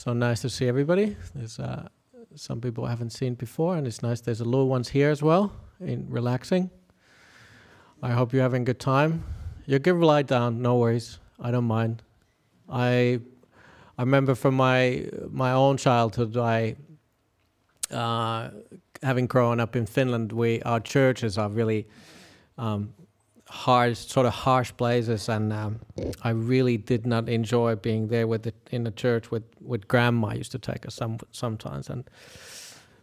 so nice to see everybody. There's uh, some people I haven't seen before, and it's nice. There's a little ones here as well, in relaxing. I hope you're having a good time. You can lie down, no worries. I don't mind. I I remember from my my own childhood, I uh, having grown up in Finland, we our churches are really um, hard, sort of harsh places, and um, I really did not enjoy being there with the, in the church with with grandma. Used to take us some sometimes, and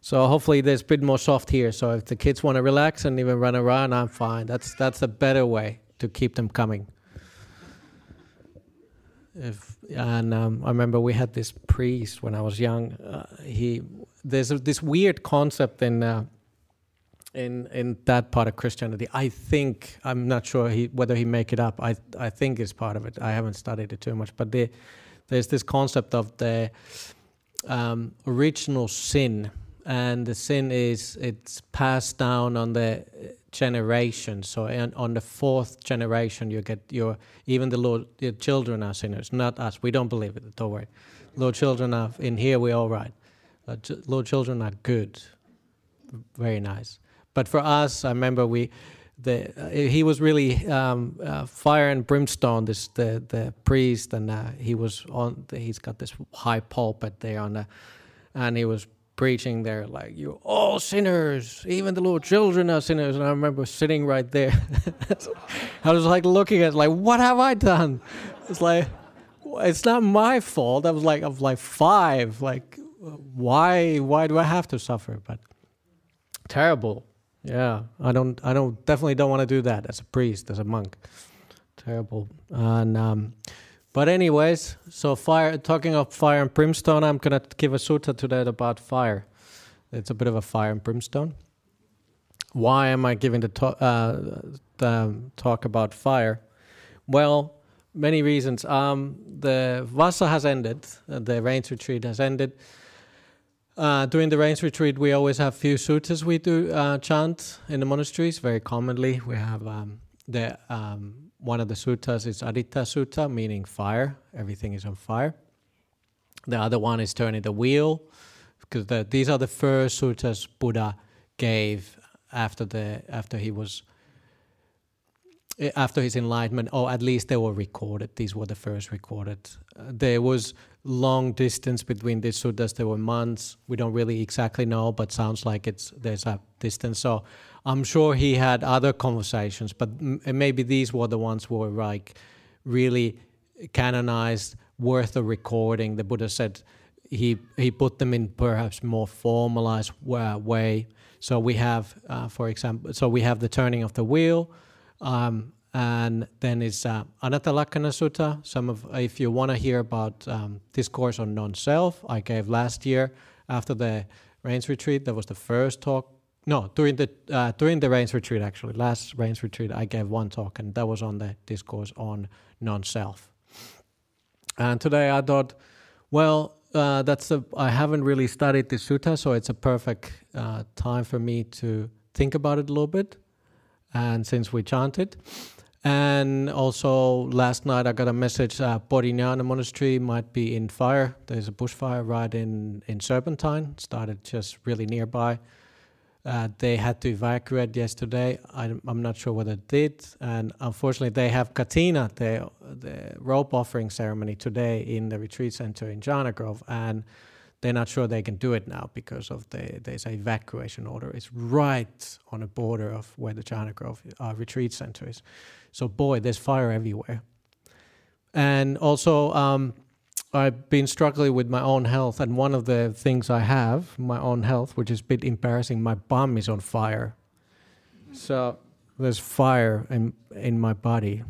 so hopefully there's a bit more soft here. So if the kids want to relax and even run around, I'm fine. That's that's a better way to keep them coming. If and um, I remember we had this priest when I was young. Uh, he there's a, this weird concept in. Uh, in in that part of Christianity. I think I'm not sure he, whether he make it up. I I think it's part of it. I haven't studied it too much, but the, there's this concept of the um, original sin, and the sin is it's passed down on the generation. So on the fourth generation, you get your even the Lord your children are sinners, not us. We don't believe it. Don't worry. Little children are in here. We're all right. Little children are good, very nice but for us, I remember we, the uh, he was really um, uh, fire and brimstone. This the the priest, and uh, he was on. He's got this high pulpit there on the, and he was preaching there like you're all sinners, even the little children are sinners. And I remember sitting right there. I was like looking at like what have I done? It's like it's not my fault. I was like I was like five. Like why why do I have to suffer? But terrible yeah, I don't. I don't. Definitely don't want to do that as a priest, as a monk. Terrible. And um, but anyways, so fire. Talking of fire and brimstone, I'm gonna give a sutta today about fire. It's a bit of a fire and brimstone. Why am I giving the, uh, the talk about fire? Well, many reasons. Um, the Vassa has ended. Uh, the rains retreat has ended. Uh, during the rains retreat, we always have few suttas we do uh, chant in the monasteries. Very commonly, we have um, the um, one of the suttas is Aditta Sutta, meaning fire. Everything is on fire. The other one is turning the wheel, because the, these are the first suttas Buddha gave after the after he was after his enlightenment, or at least they were recorded. These were the first recorded. Uh, there was long distance between these suttas. There were months. We don't really exactly know, but sounds like it's there's a distance. So I'm sure he had other conversations, but m- maybe these were the ones who were like really canonized, worth a recording. The Buddha said he he put them in perhaps more formalized uh, way. So we have, uh, for example, so we have the turning of the wheel um, and then is uh, Anattalakkhana Sutta. Some of, if you want to hear about um, discourse on non-self, I gave last year after the rains retreat. That was the first talk. No, during the uh, during the rains retreat actually, last rains retreat, I gave one talk, and that was on the discourse on non-self. And today I thought, well, uh, that's a, I haven't really studied the sutta, so it's a perfect uh, time for me to think about it a little bit and since we chanted. And also last night I got a message uh, Bodhinyana Monastery might be in fire. There's a bushfire right in, in Serpentine, started just really nearby. Uh, they had to evacuate yesterday. I, am not sure whether it did. And unfortunately, they have Kathina, the, the rope offering ceremony today in the retreat center in Jhana Grove. And they're not sure they can do it now because of the there's an evacuation order. It's right on the border of where the Jhana Grove uh, retreat center is. So boy, there's fire everywhere. And also, um, I've been struggling with my own health, and one of the things I have, my own health, which is a bit embarrassing, my bum is on fire. So there's fire in in my body.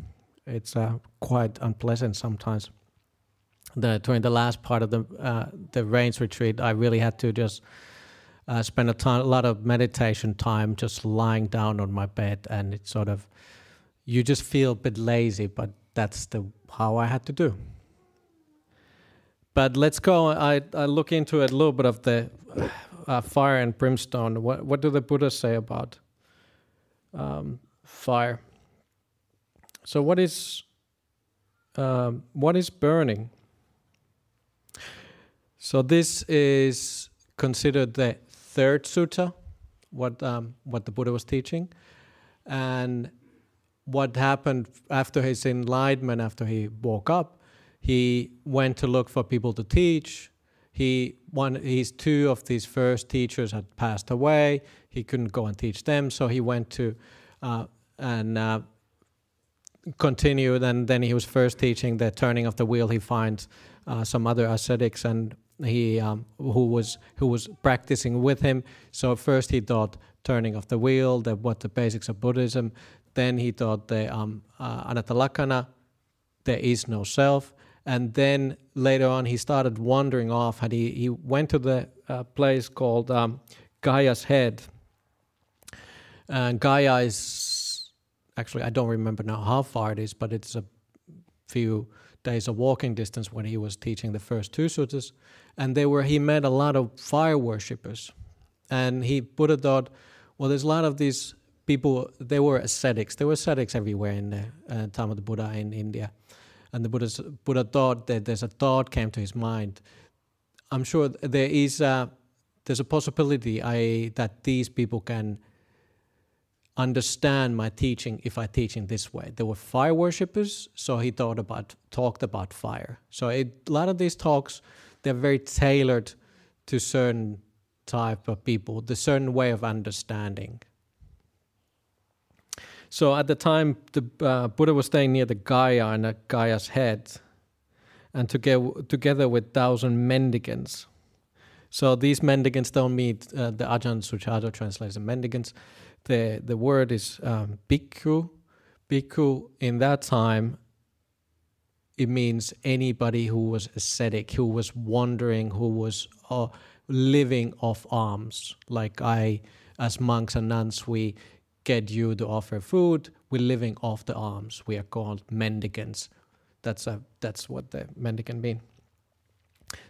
It's uh, quite unpleasant sometimes the during the last part of the uh, the rains retreat, I really had to just uh, spend a, ton, a lot of meditation time just lying down on my bed, and it sort of you just feel a bit lazy, but that's the how I had to do. But let's go. I, I look into it a little bit of the uh, fire and brimstone. What what do the Buddhas say about um, fire? So what is um, what is burning? So this is considered the third sutta, what um, what the Buddha was teaching, and what happened after his enlightenment, after he woke up, he went to look for people to teach. He one his two of these first teachers had passed away. He couldn't go and teach them, so he went to uh, and uh, continued. And then he was first teaching the turning of the wheel. He finds uh, some other ascetics and he um, who was who was practicing with him. So first he taught turning of the wheel, the, what the basics of Buddhism. Then he taught the um, uh, there is no self. And then later on, he started wandering off. And he, he went to the uh, place called um, Gaya's Head. And Gaya is actually, I don't remember now how far it is, but it's a few days of walking distance when he was teaching the first two suttas and they were he met a lot of fire worshippers, and he Buddha thought, well, there's a lot of these people. They were ascetics. There were ascetics everywhere in the uh, time of the Buddha in India, and the Buddha's, Buddha thought that there's a thought came to his mind. I'm sure there is a, there's a possibility I that these people can understand my teaching if I teach in this way. There were fire worshippers, so he thought about talked about fire. So a lot of these talks they're very tailored to certain type of people, the certain way of understanding. So at the time, the uh, Buddha was staying near the Gaya and at Gaya's head, and together, together with thousand mendicants. So these mendicants don't meet uh, the Ajahn Sujato translates the mendicants. The the word is um, bhikkhu. Bhikkhu in that time it means anybody who was ascetic, who was wandering, who was uh, living off alms. Like I, as monks and nuns, we get you to offer food. We're living off the alms. We are called mendicants. That's a that's what the mendicant mean.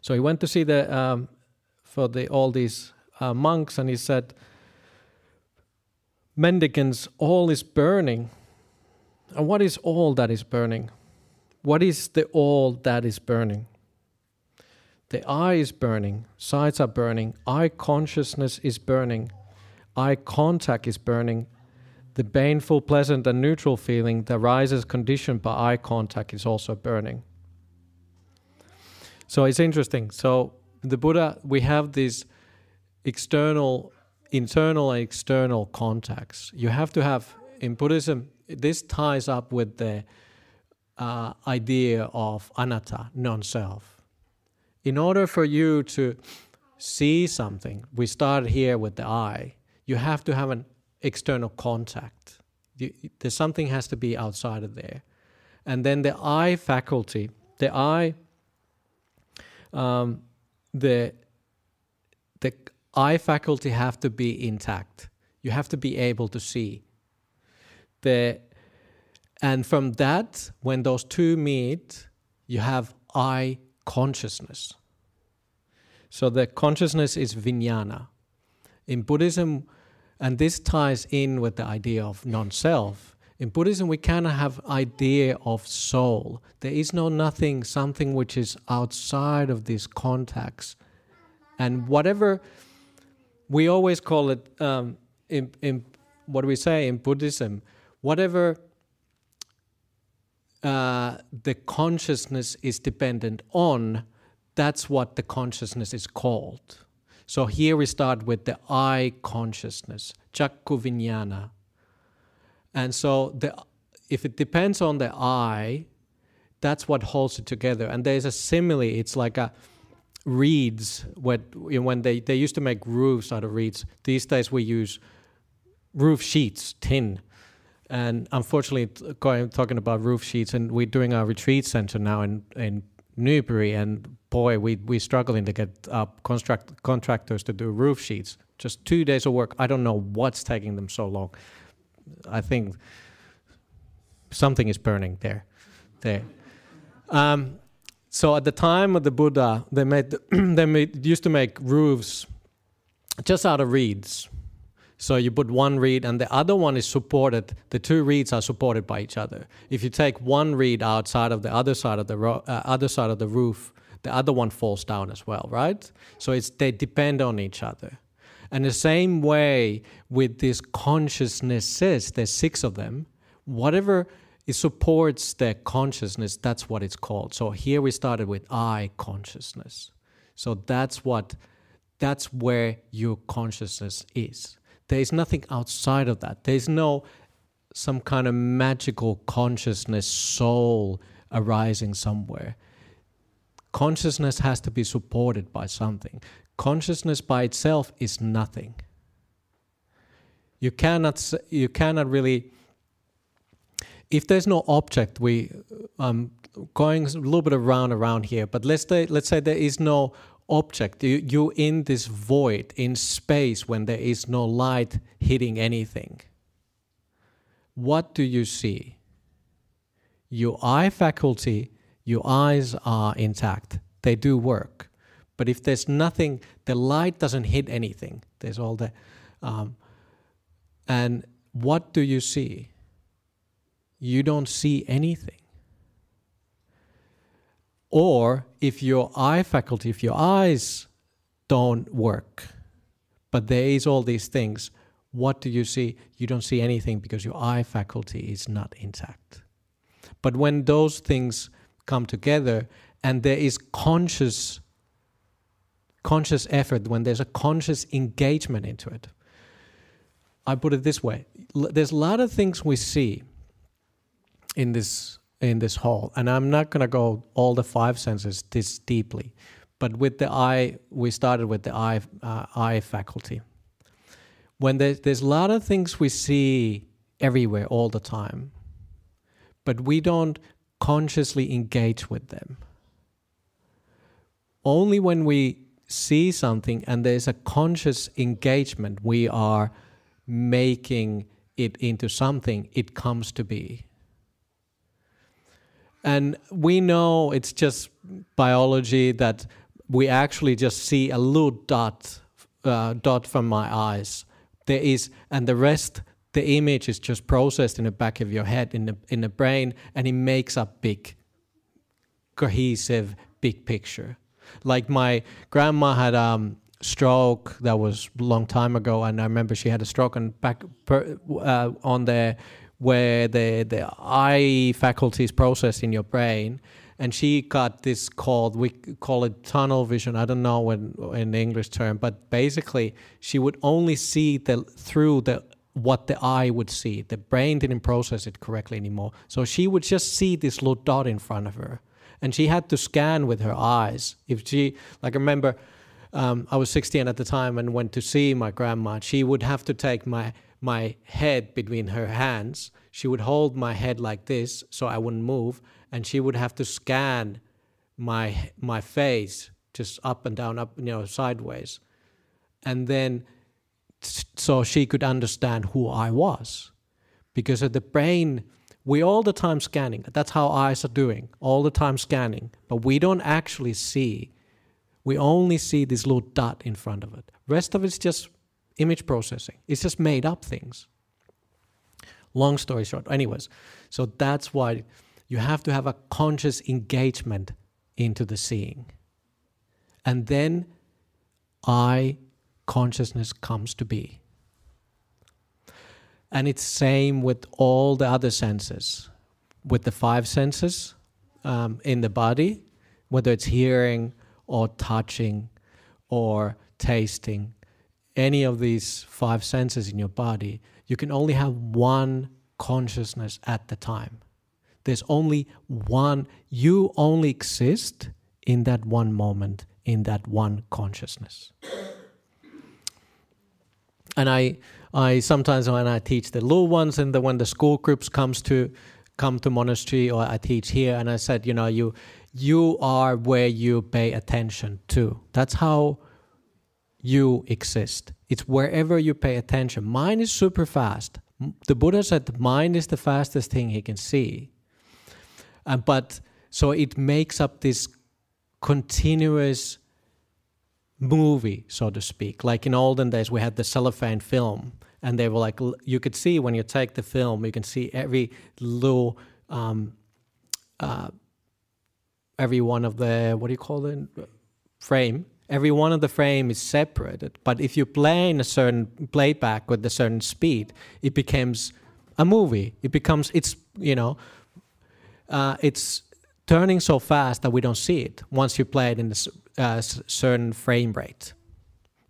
So he went to see the um, for the all these uh, monks, and he said, "Mendicants, all is burning." And what is all that is burning? What is the all that is burning? The eye is burning, sights are burning, eye consciousness is burning, eye contact is burning. The painful, pleasant, and neutral feeling that rises conditioned by eye contact is also burning. So it's interesting. So the Buddha, we have these external, internal, and external contacts. You have to have in Buddhism. This ties up with the uh, idea of anatta, non self. In order for you to see something, we start here with the eye, you have to have an external contact. there's something has to be outside of there. And then the eye faculty, the eye, um, the, the eye faculty have to be intact. You have to be able to see. The and from that, when those two meet, you have eye consciousness. So the consciousness is vijnana. In Buddhism, and this ties in with the idea of non-self. In Buddhism, we cannot have idea of soul. There is no nothing, something which is outside of these contacts. And whatever we always call it, um, in, in what do we say in Buddhism, whatever uh, the consciousness is dependent on, that's what the consciousness is called. So here we start with the eye consciousness, cakkhu. And so the, if it depends on the eye, that's what holds it together. And there's a simile, it's like a reeds, when, when they, they used to make roofs out of reeds. These days we use roof sheets, tin. And unfortunately, I'm talking about roof sheets, and we're doing our retreat center now in, in Newbury, and boy, we, we're struggling to get up construct, contractors to do roof sheets. Just two days of work. I don't know what's taking them so long. I think something is burning there. there. Um, so at the time of the Buddha, they made they made, used to make roofs just out of reeds so you put one reed and the other one is supported, the two reeds are supported by each other. If you take one reed outside of the other side of the, ro- uh, other side of the roof, the other one falls down as well, right? So it's they depend on each other. And the same way with these consciousnesses, there's six of them, whatever it supports the consciousness, that's what it's called. So here we started with eye consciousness. So that's what that's where your consciousness is. There is nothing outside of that. There's no some kind of magical consciousness soul arising somewhere. Consciousness has to be supported by something. Consciousness by itself is nothing. You cannot you cannot really if there's no object we um going a little bit around around here but let's say let's say there is no object you you in this void in space when there is no light hitting anything what do you see? Your eye faculty, your eyes are intact. They do work. But if there's nothing, the light doesn't hit anything. There's all the. Um, and what do you see? You don't see anything. Or if your eye faculty, if your eyes don't work, but there is all these things, what do you see? You don't see anything because your eye faculty is not intact. But when those things come together and there is conscious conscious effort, when there's a conscious engagement into it. I put it this way. There's a lot of things we see in this in this hall, and I'm not going to go all the five senses this deeply, but with the eye, we started with the eye uh, eye faculty when there's, there's a lot of things we see everywhere all the time, but we don't consciously engage with them. Only when we see something and there's a conscious engagement, we are making it into something, it comes to be. And we know it's just biology that we actually just see a little dot, uh, dot from my eyes there is, and the rest, the image is just processed in the back of your head, in the in the brain, and it makes a big, cohesive, big picture. Like my grandma had um stroke that was a long time ago, and I remember she had a stroke and back per, uh, on the where the the eye faculties processed in your brain and she got this called we call it tunnel vision. I don't know when in english term but basically she would only see the through the what the eye would see. The brain didn't process it correctly anymore. So she would just see this little dot in front of her and she had to scan with her eyes. If she like I remember um, i was 16 at the time and went to see my grandma. She would have to take my my head between her hands she would hold my head like this so i wouldn't move and she would have to scan my my face just up and down, up you know sideways, and then so she could understand who I was, because of the brain. We all the time scanning. That's how eyes are doing. All the time scanning, but we don't actually see. We only see this little dot in front of it. Rest of it's just image processing. It's just made up things. Long story short, anyways, so that's why you have to have a conscious engagement into the seeing. And then eye consciousness comes to be. And it's same with all the other senses. With the five senses um, in the body, whether it's hearing or touching or tasting, any of these five senses in your body, you can only have one consciousness at the time. There's only one, you only exist in that one moment, in that one consciousness. And I, I sometimes when I teach the little ones and the, when the school groups comes to come to monastery or I teach here and I said, you know, you you are where you pay attention to. That's how you exist. It's wherever you pay attention. Mind is super fast. The Buddha said mind is the fastest thing he can see. But so it makes up this continuous movie, so to speak. Like in olden days, we had the cellophane film, and they were like, you could see when you take the film, you can see every little um, uh, every one of the what do you call it frame every one of the frame is separated but if you play in a certain playback with a certain speed it becomes a movie. It becomes it's you know uh, it's turning so fast that we don't see it once you play it in a uh, certain frame rate.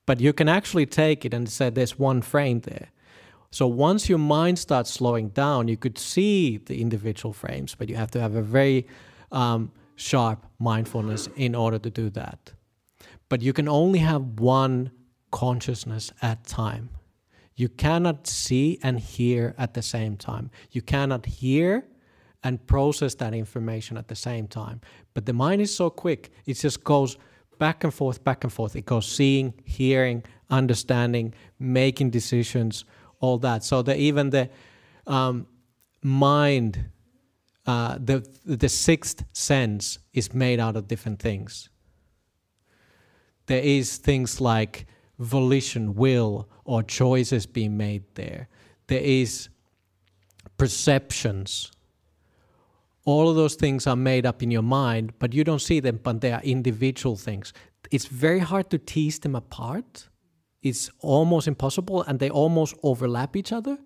But you can actually take it and say there's one frame there. So once your mind starts slowing down you could see the individual frames but you have to have a very um, sharp mindfulness in order to do that. But you can only have one consciousness at time. You cannot see and hear at the same time. You cannot hear and process that information at the same time. But the mind is so quick, it just goes back and forth, back and forth. It goes seeing, hearing, understanding, making decisions, all that. So that even the um, mind uh, the the sixth sense is made out of different things. There is things like volition, will, or choices being made there. There is perceptions. All of those things are made up in your mind, but you don't see them, but they are individual things. It's very hard to tease them apart. It's almost impossible, and they almost overlap each other.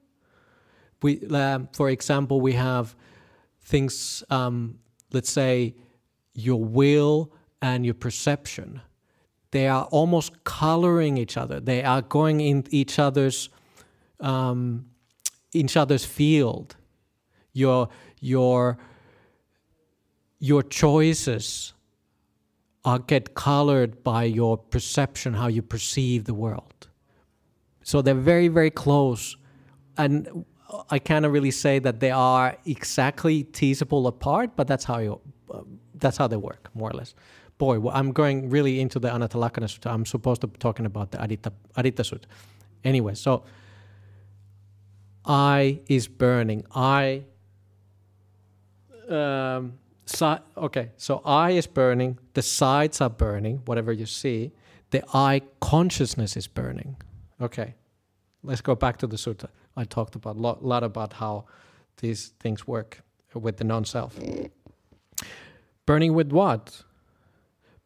We, uh, for example, we have things, um, let's say, your will and your perception, they are almost coloring each other. They are going in each other's um, each other's field. Your your your choices are get colored by your perception, how you perceive the world. So they're very very close, and I cannot really say that they are exactly teasable apart, but that's how you, uh, that's how they work more or less. Boy, well, I'm going really into the Anattalakkhana Sutta. I'm supposed to be talking about the Aditta, Aditta Sutta. Anyway, so eye is burning. I. Um, si- okay, so eye is burning. The sides are burning. Whatever you see, the eye consciousness is burning. Okay, let's go back to the sutta. I talked about a lot, lot about how these things work with the non-self. Burning with what?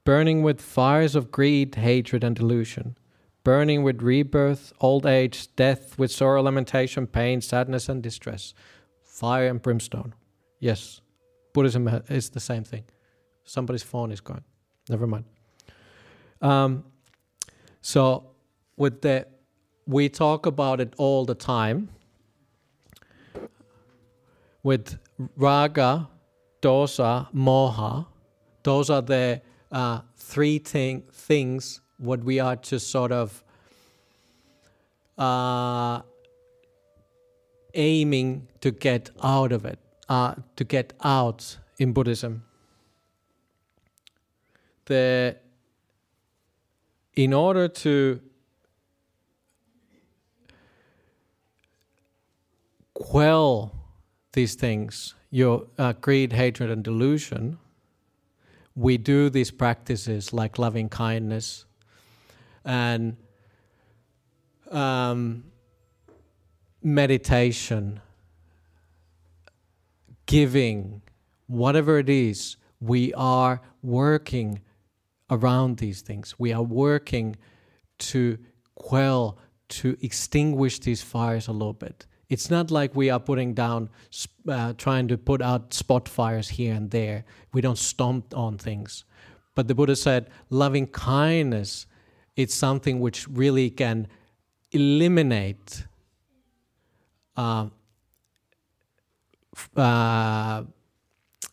Burning with fires of greed, hatred, and delusion. Burning with rebirth, old age, death, with sorrow, lamentation, pain, sadness, and distress. Fire and brimstone. Yes, Buddhism is the same thing. Somebody's phone is going. Never mind. Um, so, with the we talk about it all the time with raga, dosa, moha. Those are the uh, three thing, things what we are to sort of uh, aiming to get out of it, uh, to get out in Buddhism. The in order to quell these things, your uh, greed, hatred, and delusion, we do these practices like loving kindness and um, meditation, giving, whatever it is, we are working around these things. We are working to quell, to extinguish these fires a little bit. It's not like we are putting down, uh, trying to put out spot fires here and there. We don't stomp on things. But the Buddha said, loving kindness, it's something which really can eliminate uh, uh,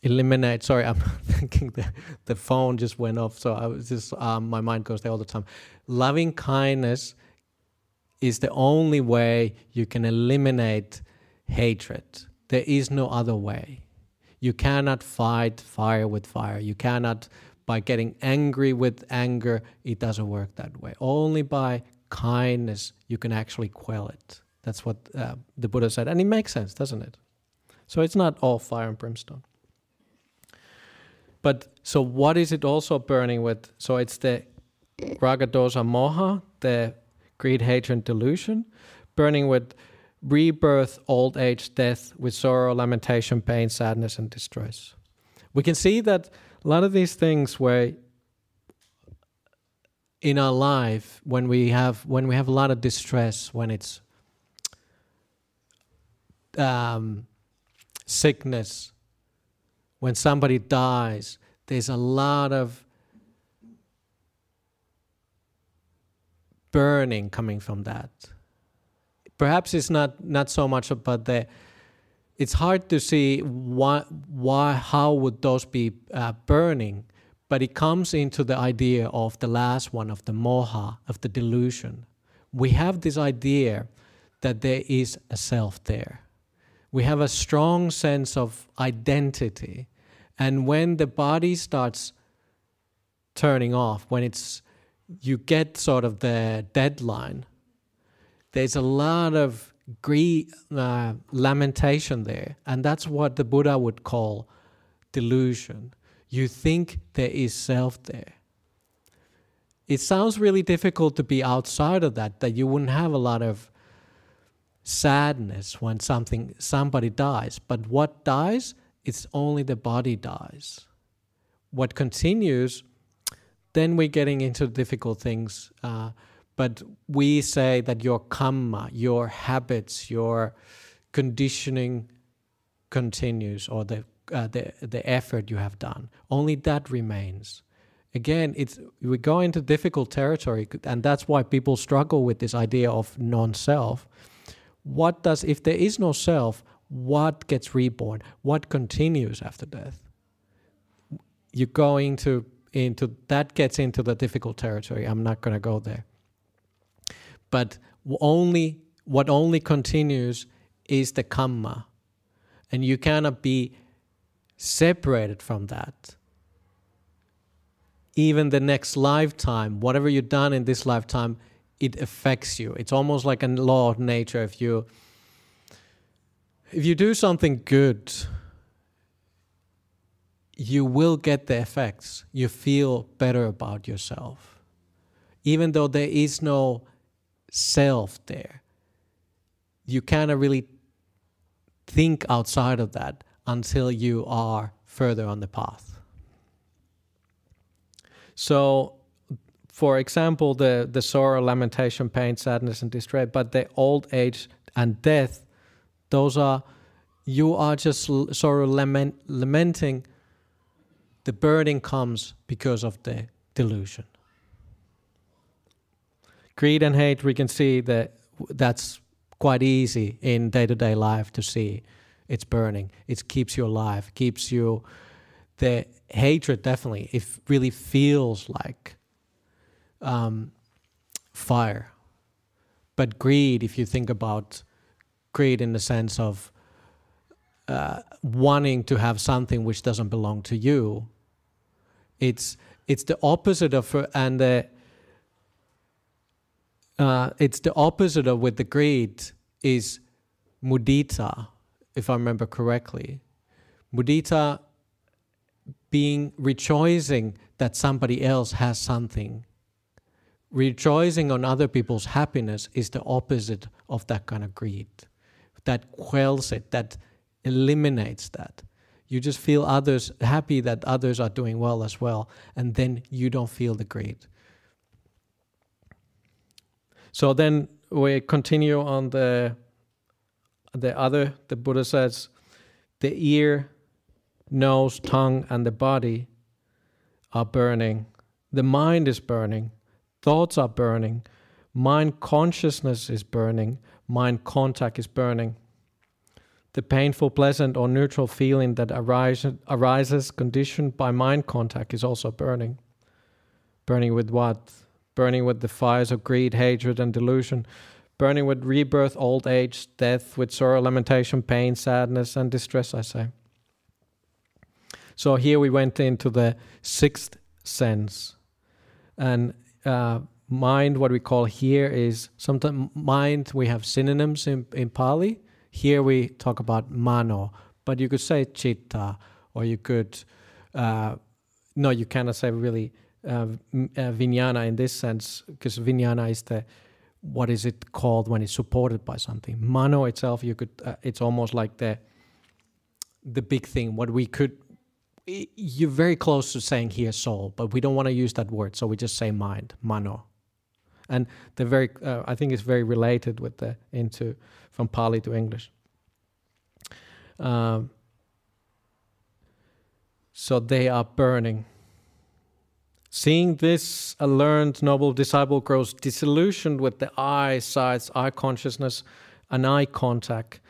eliminate sorry i'm thinking the, the phone just went off so i was just um, my mind goes there all the time loving kindness is the only way you can eliminate hatred. There is no other way. You cannot fight fire with fire. You cannot, by getting angry with anger, it doesn't work that way. Only by kindness you can actually quell it. That's what uh, the Buddha said. And it makes sense, doesn't it? So it's not all fire and brimstone. But so what is it also burning with? So it's the raga dosa moha, the greed, hatred, delusion, burning with rebirth, old age, death, with sorrow, lamentation, pain, sadness, and distress. We can see that a lot of these things where in our life when we have when we have a lot of distress when it's um, sickness when somebody dies there's a lot of burning coming from that perhaps it's not not so much about the it's hard to see why why how would those be uh, burning but it comes into the idea of the last one of the moha, of the delusion. We have this idea that there is a self there. We have a strong sense of identity. And when the body starts turning off, when it's you get sort of the deadline, there's a lot of grief, uh, lamentation there. And that's what the Buddha would call delusion you think there is self there. It sounds really difficult to be outside of that, that you wouldn't have a lot of sadness when something somebody dies. But what dies? It's only the body dies. What continues, then we're getting into difficult things. Uh, but we say that your karma, your habits, your conditioning continues, or the uh, the the effort you have done. Only that remains. Again, it's we go into difficult territory, and that's why people struggle with this idea of non-self. What does if there is no self? What gets reborn? What continues after death? You go into into that gets into the difficult territory. I'm not going to go there. But only what only continues is the karma, and you cannot be separated from that. Even the next lifetime, whatever you've done in this lifetime, it affects you. It's almost like a law of nature. If you if you do something good, you will get the effects. You feel better about yourself. Even though there is no self there, you cannot really think outside of that until you are further on the path. So, for example, the, the sorrow, lamentation, pain, sadness, and distress, but the old age and death, those are, you are just sorrow, lament, lamenting. The burden comes because of the delusion. Greed and hate, we can see that that's quite easy in day to day life to see it's burning. It keeps you alive, keeps you. The hatred definitely, it really feels like um, fire. But greed, if you think about greed in the sense of uh, wanting to have something which doesn't belong to you, it's it's the opposite of and the uh, it's the opposite of with the greed is mudita if I remember correctly. Mudita being rejoicing that somebody else has something. Rejoicing on other people's happiness is the opposite of that kind of greed. That quells it, that eliminates that. You just feel others happy that others are doing well as well, and then you don't feel the greed. So then we continue on the the other, the Buddha says, the ear, nose, tongue, and the body are burning. The mind is burning. Thoughts are burning. Mind consciousness is burning. Mind contact is burning. The painful, pleasant, or neutral feeling that arises, arises conditioned by mind contact is also burning. Burning with what? Burning with the fires of greed, hatred, and delusion burning with rebirth, old age, death, with sorrow, lamentation, pain, sadness, and distress, I say. So here we went into the sixth sense. And uh, mind, what we call here is sometimes mind, we have synonyms in, in Pali. Here we talk about mano, but you could say chitta, or you could, uh, no, you cannot say really uh, uh vijnana in this sense, because vijnana is the what is it called when it's supported by something mano itself you could uh, it's almost like the the big thing what we could you're very close to saying here soul, but we don't want to use that word, so we just say mind, mano. And they're very, uh, I think it's very related with the into from Pali to English. Um, so they are burning. Seeing this, a learned noble disciple grows disillusioned with the eye, sights, eye consciousness, and eye contact,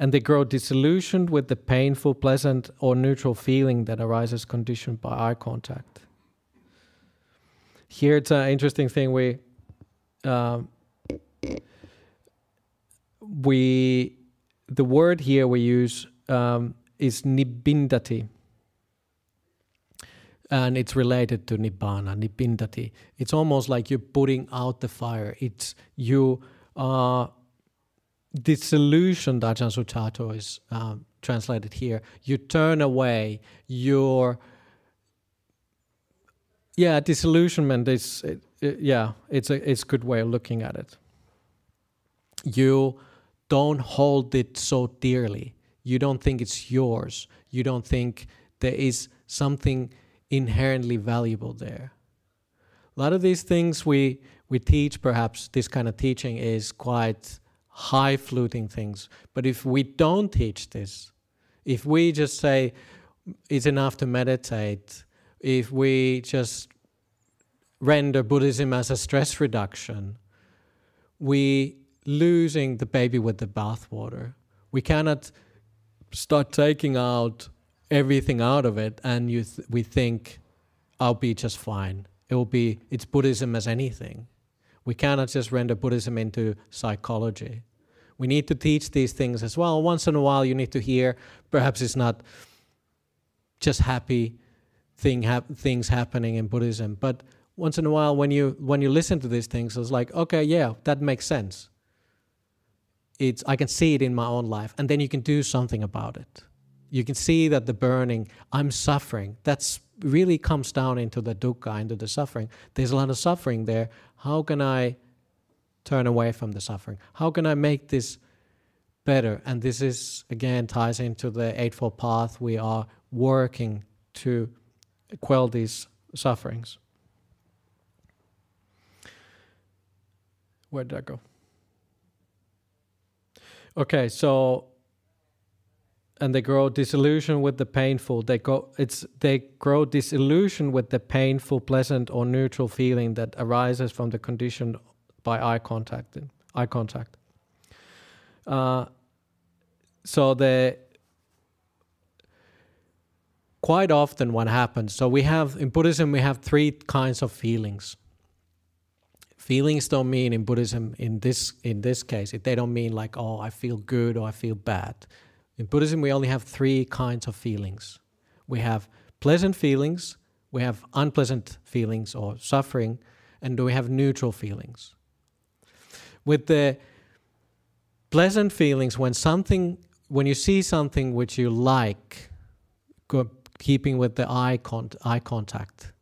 and they grow disillusioned with the painful, pleasant, or neutral feeling that arises conditioned by eye contact. Here, it's an interesting thing. We um, we the word here we use um, is nibbindati and it's related to nibbana nibbindati it's almost like you're putting out the fire. It's you uh, disillusioned ajahn sucitto is um, translated here you turn away your yeah disillusionment is it, it, yeah it's a it's a good way of looking at it. You don't hold it so dearly. You don't think it's yours. You don't think there is something inherently valuable there. A lot of these things we we teach perhaps this kind of teaching is quite high fluting things. But if we don't teach this if we just say it's enough to meditate if we just render buddhism as a stress reduction we losing the baby with the bathwater we cannot start taking out everything out of it and th- we think I'll be just fine. It will be it's Buddhism as anything. We cannot just render Buddhism into psychology. We need to teach these things as well. Once in a while you need to hear perhaps it's not just happy thing things happening in Buddhism, but once in a while when you when you listen to these things it's like okay, yeah, that makes sense. It's I can see it in my own life and then you can do something about it. You can see that the burning i'm suffering that's really comes down into the dukkha into the suffering. There's a lot of suffering there. How can i turn away from the suffering? How can i make this better? And this is again ties into the eightfold path. We are working to quell these sufferings where did i go? Okay so and they grow disillusioned with the painful. They go it's they grow disillusioned with the painful pleasant or neutral feeling that arises from the condition by eye contact eye contact. Uh, so the quite often what happens so we have in buddhism we have three kinds of feelings feelings don't mean in buddhism in this in this case they don't mean like oh i feel good or i feel bad in Buddhism, we only have three kinds of feelings we have pleasant feelings, we have unpleasant feelings or suffering, and we have neutral feelings. With the pleasant feelings, when something, when you see something which you like, keeping with the eye con- eye contact,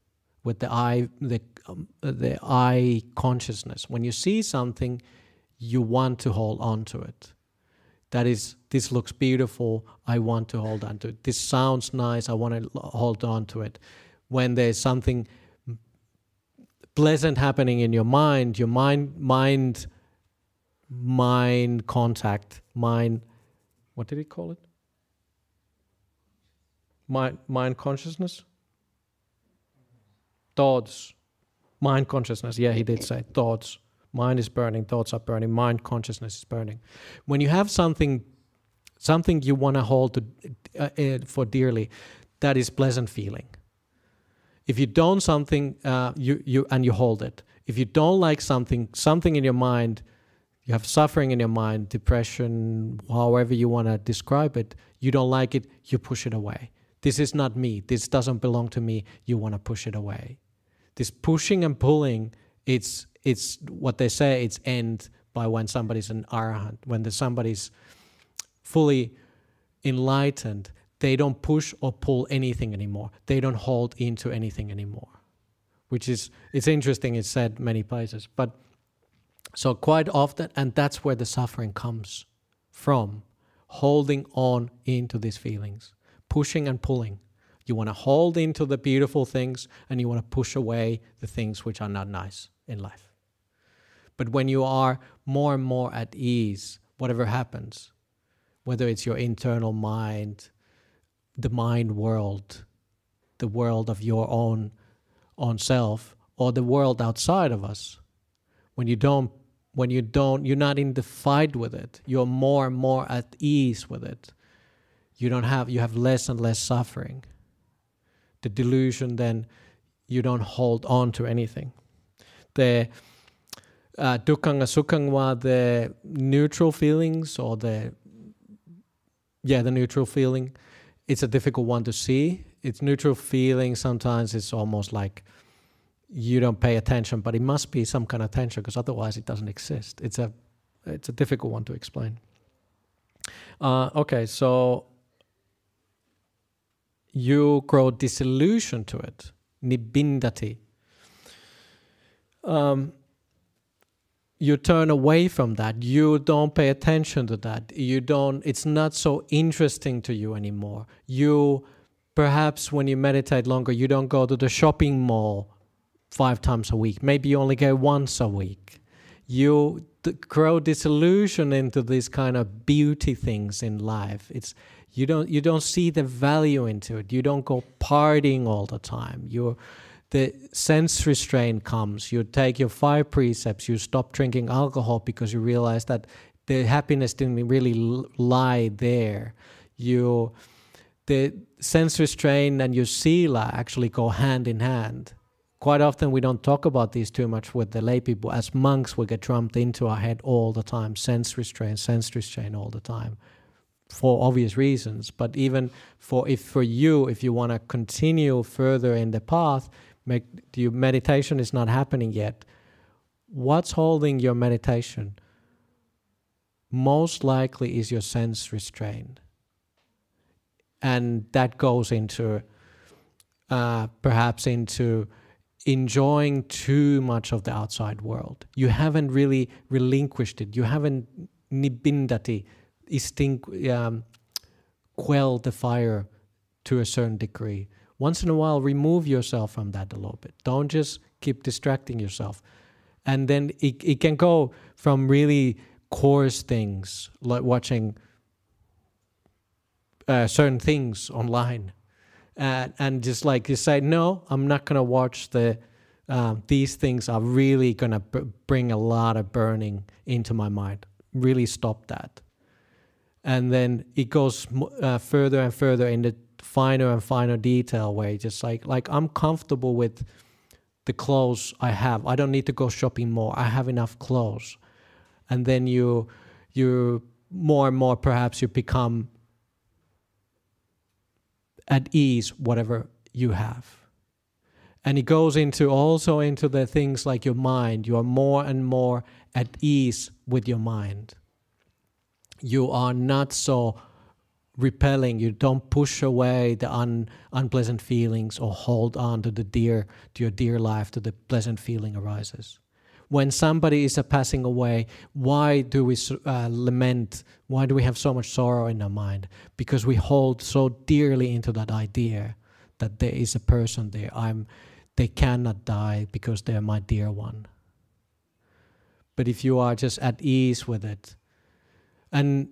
with the eye the um, the eye consciousness. When you see something, you want to hold on to it. That is this looks beautiful i want to hold on to it. This sounds nice i want to hold on to it. When there's something pleasant happening in your mind your mind mind mind contact mind what did he call it? Mind mind consciousness? Thoughts mind consciousness yeah he did say thoughts Mind is burning, thoughts are burning, mind consciousness is burning. When you have something, something you want to hold uh, uh, for dearly, that is pleasant feeling. If you don't something, uh, you you and you hold it. If you don't like something, something in your mind, you have suffering in your mind, depression, however you want to describe it. You don't like it, you push it away. This is not me. This doesn't belong to me. You want to push it away. This pushing and pulling, it's it's what they say it's end by when somebody's an arahant. When the somebody's fully enlightened they don't push or pull anything anymore. They don't hold into anything anymore which is it's interesting it's said many places. But so quite often and that's where the suffering comes from holding on into these feelings pushing and pulling You want to hold into the beautiful things and you want to push away the things which are not nice in life. But when you are more and more at ease, whatever happens, whether it's your internal mind, the mind world, the world of your own own self, or the world outside of us, when you don't when you don't you're not in the fight with it, you're more and more at ease with it. You don't have you have less and less suffering. The delusion then you don't hold on to anything. The uh, dukkanga sukkanga the neutral feelings or the yeah the neutral feeling it's a difficult one to see. It's neutral feeling sometimes it's almost like you don't pay attention but it must be some kind of attention because otherwise it doesn't exist. It's a it's a difficult one to explain. Uh, okay so you grow disillusion to it nibbindati um, you turn away from that. You don't pay attention to that. You don't it's not so interesting to you anymore. You perhaps when you meditate longer you don't go to the shopping mall five times a week. Maybe you only go once a week. You grow disillusion into these kind of beauty things in life. It's you don't you don't see the value into it you don't go partying all the time you're the sense restraint comes. You take your five precepts, you stop drinking alcohol because you realize that the happiness didn't really lie there. You, the sense restraint and your sila actually go hand in hand. Quite often we don't talk about these too much with the lay people. As monks, we get drummed into our head all the time, sense restraint, sense restraint all the time for obvious reasons but even for if for you if you want to continue further in the path Make, your meditation is not happening yet. What's holding your meditation? Most likely is your sense restraint. And that goes into uh, perhaps into enjoying too much of the outside world. You haven't really relinquished it. You haven't nibbindati, um, quell the fire to a certain degree. Once in a while remove yourself from that a little bit. Don't just keep distracting yourself. And then it, it can go from really coarse things like watching uh, certain things online. And just like you say no i'm not going to watch the uh, these things are really going to b- bring a lot of burning into my mind. Really stop that and then it goes uh, further and further in the finer and finer detail way just like like I'm comfortable with the clothes I have. I don't need to go shopping more. I have enough clothes. And then you you more and more perhaps you become at ease whatever you have. And it goes into also into the things like your mind. You are more and more at ease with your mind. You are not so repelling. You don't push away the un, unpleasant feelings or hold on to the dear to your dear life to the pleasant feeling arises. When somebody is passing away why do we uh, lament? Why do we have so much sorrow in our mind? Because we hold so dearly into that idea that there is a person there. I'm they cannot die because they're my dear one. But if you are just at ease with it and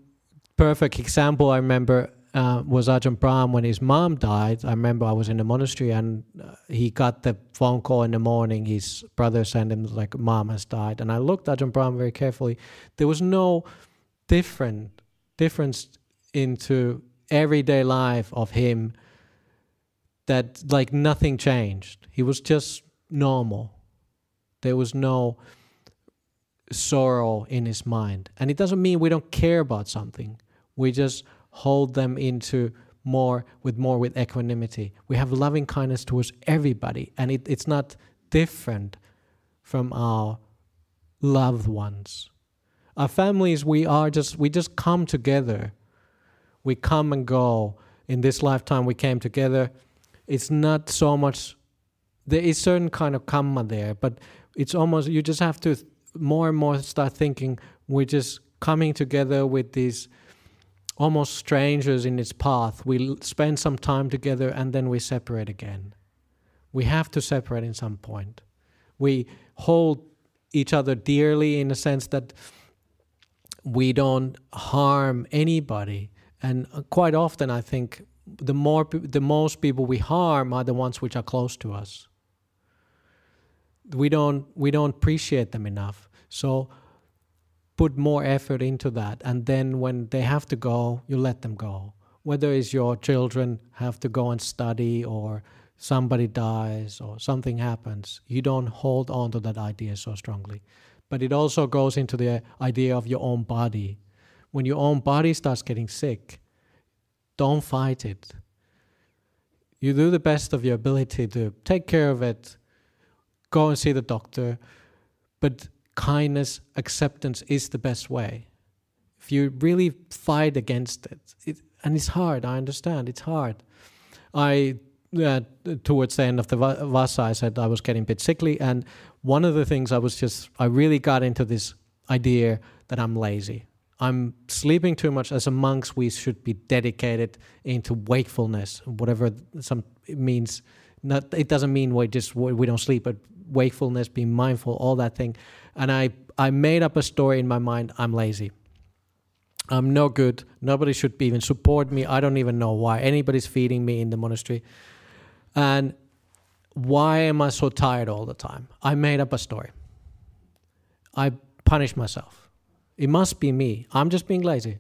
perfect example I remember uh, was Ajahn Brahm when his mom died. I remember I was in the monastery and uh, he got the phone call in the morning. His brother sent him like, "Mom has died," and I looked at Ajahn Brahm very carefully. There was no different difference into everyday life of him. That like nothing changed. He was just normal. There was no sorrow in his mind, and it doesn't mean we don't care about something we just hold them into more with more with equanimity. We have loving kindness towards everybody, and it, it's not different from our loved ones. Our families, we are just we just come together. We come and go. In this lifetime, we came together. It's not so much. There is certain kind of karma there, but it's almost you just have to more and more start thinking we're just coming together with these almost strangers in its path. We spend some time together and then we separate again. We have to separate in some point. We hold each other dearly in a sense that we don't harm anybody. And uh, quite often, I think the more the most people we harm are the ones which are close to us. We don't we don't appreciate them enough. So put more effort into that. And then when they have to go, you let them go. Whether it's your children have to go and study or somebody dies or something happens, you don't hold on to that idea so strongly. But it also goes into the idea of your own body. When your own body starts getting sick, don't fight it. You do the best of your ability to take care of it, go and see the doctor, but kindness, acceptance is the best way. If you really fight against it, it and it's hard, I understand, it's hard. I, uh, towards the end of the Vassa, I said I was getting a bit sickly, and one of the things I was just, I really got into this idea that I'm lazy. I'm sleeping too much. As a monks, we should be dedicated into wakefulness, whatever some it means. Not it doesn't mean we just we don't sleep, but wakefulness, being mindful, all that thing. And I, I made up a story in my mind I'm lazy. I'm no good. Nobody should even support me. I don't even know why anybody's feeding me in the monastery. And why am I so tired all the time? I made up a story. I punish myself. It must be me. I'm just being lazy.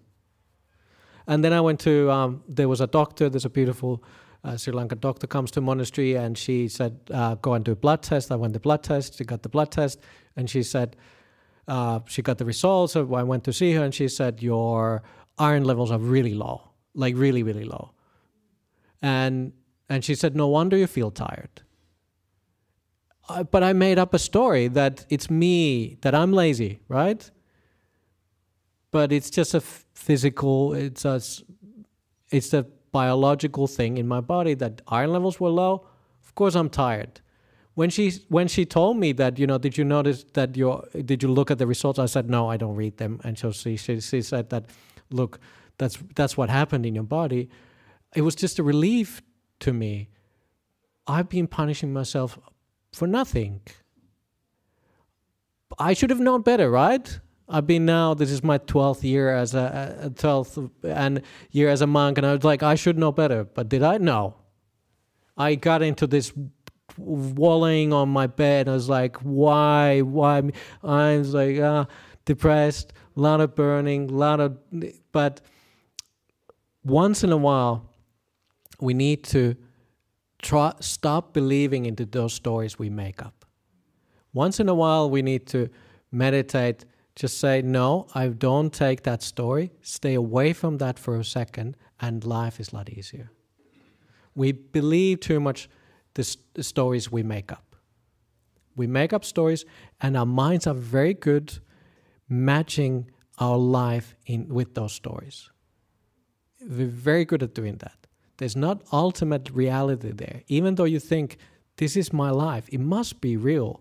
And then I went to, um, there was a doctor, there's a beautiful uh, Sri Lankan doctor comes to monastery and she said, uh, go and do a blood test. I went to the blood test. She got the blood test and she said, uh, she got the results. So I went to see her and she said, your iron levels are really low, like really, really low. And, and she said, no wonder you feel tired. Uh, but I made up a story that it's me, that I'm lazy, right? But it's just a physical, it's a, it's a biological thing in my body that iron levels were low. Of course, I'm tired. When she when she told me that, you know, did you notice that your did you look at the results? I said no, I don't read them. And so she she, she said that, look, that's that's what happened in your body. It was just a relief to me. I've been punishing myself for nothing. I should have known better, right? I've been now. This is my twelfth year as a twelfth and year as a monk, and I was like, I should know better. But did I? No. I got into this walling on my bed. I was like, why, why? I was like, ah, depressed, a lot of burning, a lot of. But once in a while, we need to try stop believing into those stories we make up. Once in a while, we need to meditate just say, no, I don't take that story. Stay away from that for a second, and life is a lot easier. We believe too much the, the stories we make up. We make up stories, and our minds are very good matching our life in with those stories. We're very good at doing that. There's not ultimate reality there. Even though you think this is my life, it must be real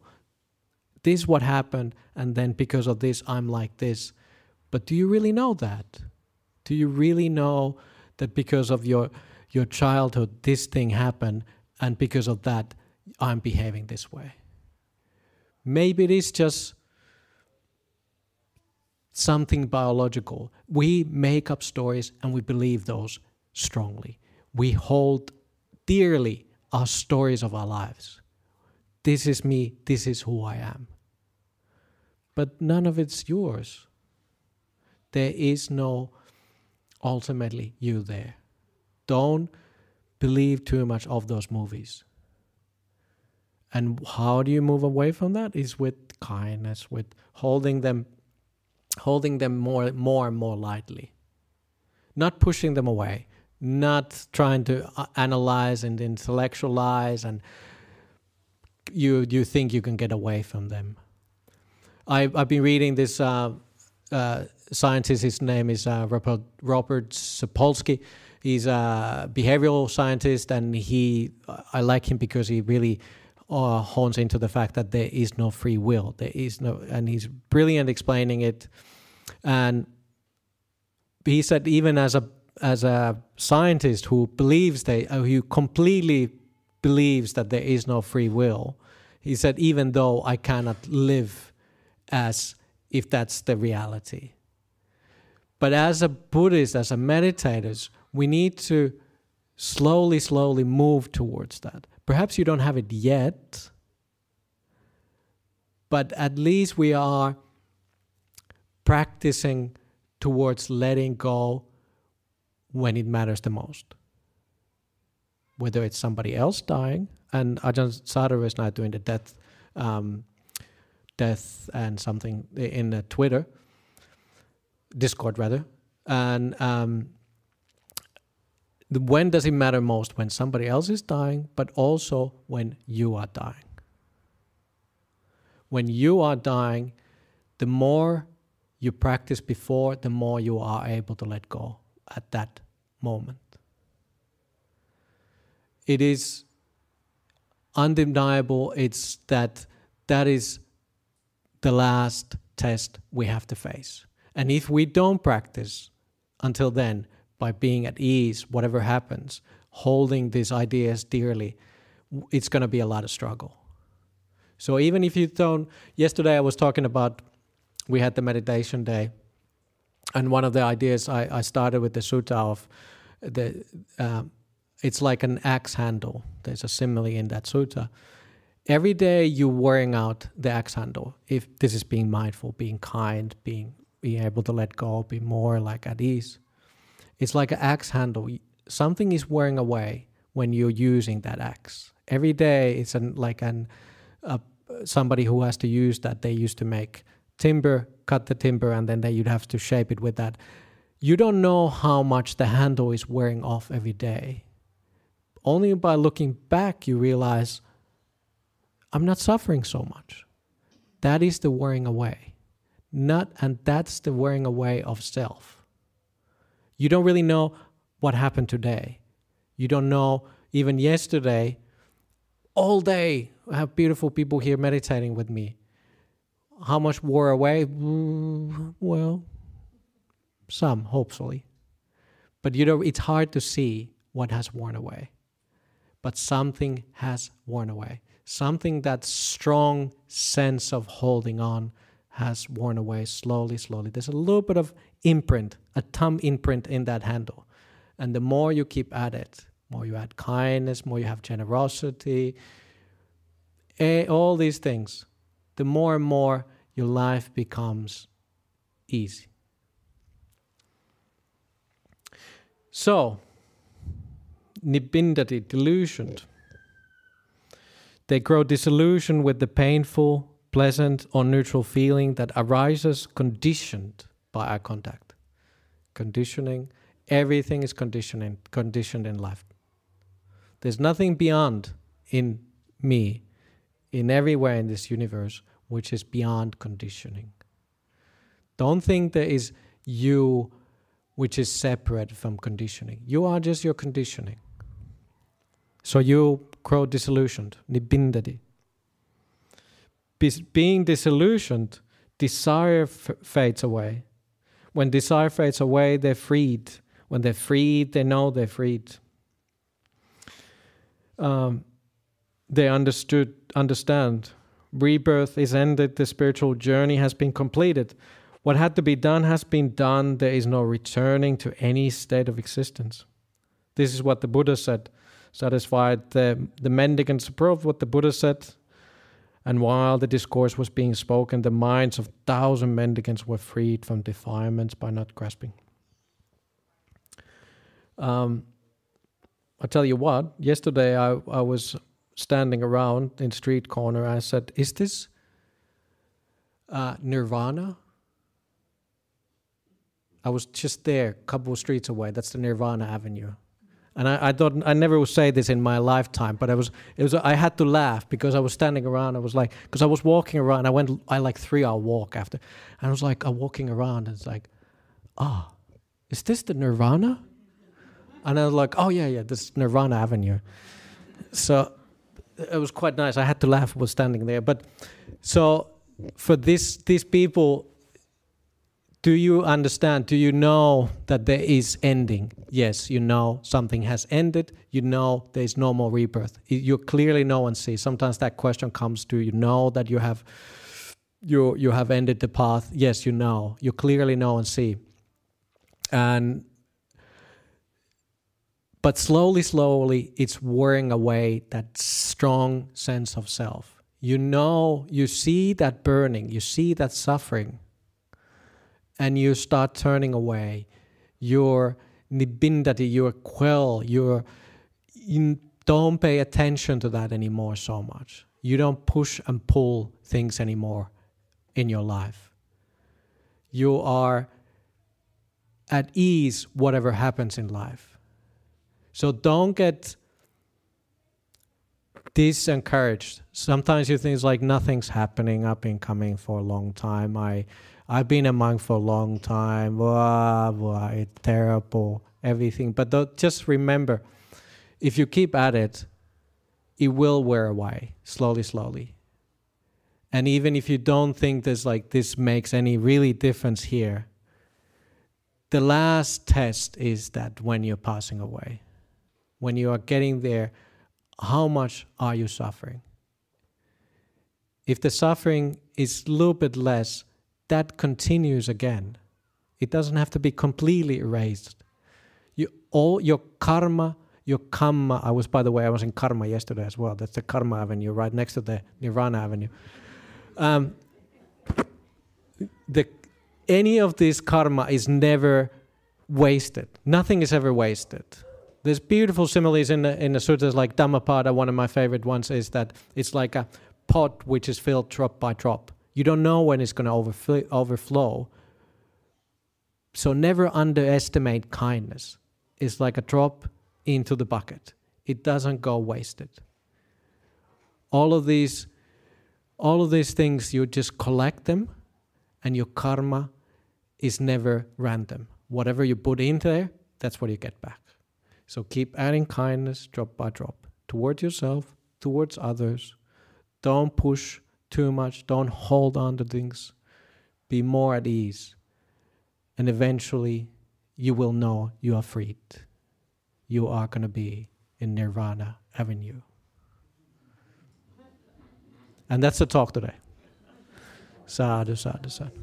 this is what happened and then because of this i'm like this but do you really know that do you really know that because of your your childhood this thing happened and because of that i'm behaving this way. Maybe it is just something biological. We make up stories and we believe those strongly. We hold dearly our stories of our lives. This is me this is who i am. But none of it's yours. There is no ultimately you there. Don't believe too much of those movies. And how do you move away from that? Is with kindness, with holding them holding them more more and more lightly. Not pushing them away, not trying to uh, analyze and intellectualize and you you think you can get away from them I, I've been reading this uh, uh, scientist. His name is uh, Robert, Robert Sapolsky. He's a behavioral scientist, and he I like him because he really uh, hones into the fact that there is no free will. There is no, and he's brilliant explaining it. And he said even as a as a scientist who believes they uh, who completely believes that there is no free will, he said even though I cannot live as if that's the reality. But as a Buddhist, as a meditators, we need to slowly, slowly move towards that. Perhaps you don't have it yet, but at least we are practicing towards letting go when it matters the most. Whether it's somebody else dying, and Ajahn Sadhara is now doing the death, um, death and something in the Twitter, Discord rather, and um, when does it matter most? When somebody else is dying, but also when you are dying. When you are dying, the more you practice before, the more you are able to let go at that moment. It is undeniable, it's that that is the last test we have to face. And if we don't practice until then, by being at ease, whatever happens, holding these ideas dearly, it's going to be a lot of struggle. So even if you don't, yesterday I was talking about, we had the meditation day, and one of the ideas I, I started with the sutta of the, um, it's like an axe handle. There's a simile in that sutta. Every day you're wearing out the axe handle. If this is being mindful, being kind, being being able to let go, be more like at ease it's like an axe handle. Something is wearing away when you're using that axe. Every day, it's an, like an somebody who has to use that. They used to make timber, cut the timber, and then they, you'd have to shape it with that. You don't know how much the handle is wearing off every day. Only by looking back, you realize I'm not suffering so much. That is the wearing away. Not, and that's the wearing away of self. You don't really know what happened today. You don't know even yesterday, all day, I have beautiful people here meditating with me. How much wore away? Mm, well, some, hopefully. But you know, it's hard to see what has worn away. But something has worn away. Something that strong sense of holding on has worn away slowly, slowly. There's a little bit of imprint, a thumb imprint in that handle. And the more you keep at it, more you add kindness, more you have generosity, eh, all these things, the more and more your life becomes easy. So, nibbindati, delusioned. They grow disillusioned with the painful, pleasant or neutral feeling that arises conditioned by eye contact. Conditioning, everything is conditioning, conditioned in life. There's nothing beyond in me, in everywhere in this universe, which is beyond conditioning. Don't think there is you which is separate from conditioning. You are just your conditioning. So you grow disillusioned, nibbindati being disillusioned, desire f- fades away. When desire fades away, they're freed. When they're freed, they know they're freed. Um, they understood, understand. Rebirth is ended. The spiritual journey has been completed. What had to be done has been done. There is no returning to any state of existence. This is what the Buddha said. Satisfied the, the mendicants approved what the Buddha said. And while the discourse was being spoken, the minds of thousand mendicants were freed from defilements by not grasping. Um, I tell you what, yesterday I, I was standing around in street corner. I said, "Is this uh, Nirvana?" I was just there, a couple of streets away. That's the Nirvana Avenue and I, I I never would say this in my lifetime, but I was it was I had to laugh because I was standing around. I was like, because I was walking around. I went I like three hour walk after, and I was like, I'm walking around, and it's like, ah, oh, is this the Nirvana? And I was like, oh yeah, yeah, this is Nirvana Avenue. So it was quite nice. I had to laugh was standing there, but so for this these people do you understand? Do you know that there is ending? Yes, you know something has ended. You know there is no more rebirth. You clearly know and see. Sometimes that question comes to you know that you have you you have ended the path. Yes, you know. You clearly know and see. And but slowly, slowly, it's wearing away that strong sense of self. You know, you see that burning, you see that suffering and you start turning away. Your nibbindati, your quell, your you don't pay attention to that anymore so much. You don't push and pull things anymore in your life. You are at ease whatever happens in life. So don't get disencouraged. Sometimes you think it's like nothing's happening. I've been coming for a long time. I I've been a monk for a long time. Blah, blah, it's terrible, everything. But just remember, if you keep at it, it will wear away slowly, slowly. And even if you don't think this like this makes any really difference here, the last test is that when you're passing away, when you are getting there, how much are you suffering? If the suffering is a little bit less, that continues again. It doesn't have to be completely erased. You all your karma, your karma. I was, by the way, I was in karma yesterday as well. That's the karma avenue right next to the nirvana avenue. Um, the any of this karma is never wasted. Nothing is ever wasted. There's beautiful similes in the, in the sutras like Dhammapada. One of my favorite ones is that it's like a pot which is filled drop by drop. You don't know when it's going to overflow. So never underestimate kindness. It's like a drop into the bucket. It doesn't go wasted. All of these all of these things you just collect them and your karma is never random. Whatever you put in there, that's what you get back. So keep adding kindness drop by drop towards yourself, towards others. Don't push too much. Don't hold on to things. Be more at ease. And eventually, you will know you are freed. You are going to be in Nirvana Avenue. And that's the talk today. Sadhu, sadhu, sadhu.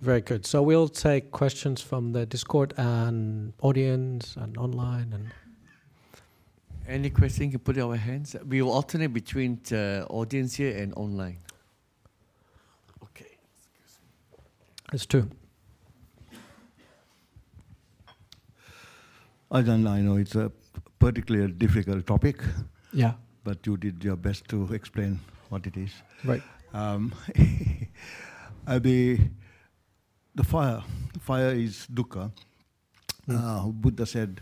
Very good. So we'll take questions from the Discord and audience and online and. Any question, you put our hands. We will alternate between the audience here and online. Okay. It's true. Ajahn, I know it's a particularly difficult topic. Yeah. But you did your best to explain what it is. Right. Um, the, the fire, fire is dukkha. Mm. Uh, Buddha said,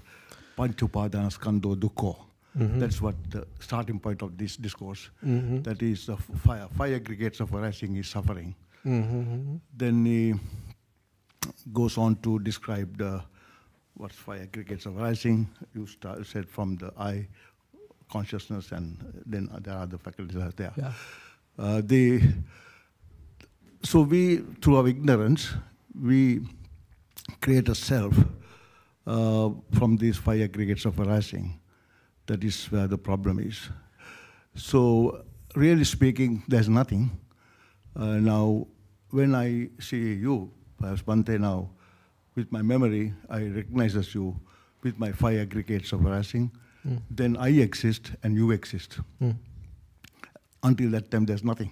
Panchupadana skando dukkha. Mm-hmm. That's what the starting point of this discourse. Mm-hmm. That is the fire. Five aggregates of arising is suffering. Mm-hmm. Then he goes on to describe the what's five aggregates of arising. You start, said from the I consciousness, and then there are the faculties are there. Yeah. Uh, the so we, through our ignorance, we create a self uh, from these five aggregates of arising. That is where the problem is. So, really speaking, there's nothing. Uh, now, when I see you, perhaps Bhante now, with my memory, I recognize as you with my five aggregates of arising, mm. then I exist and you exist. Mm. Until that time, there's nothing.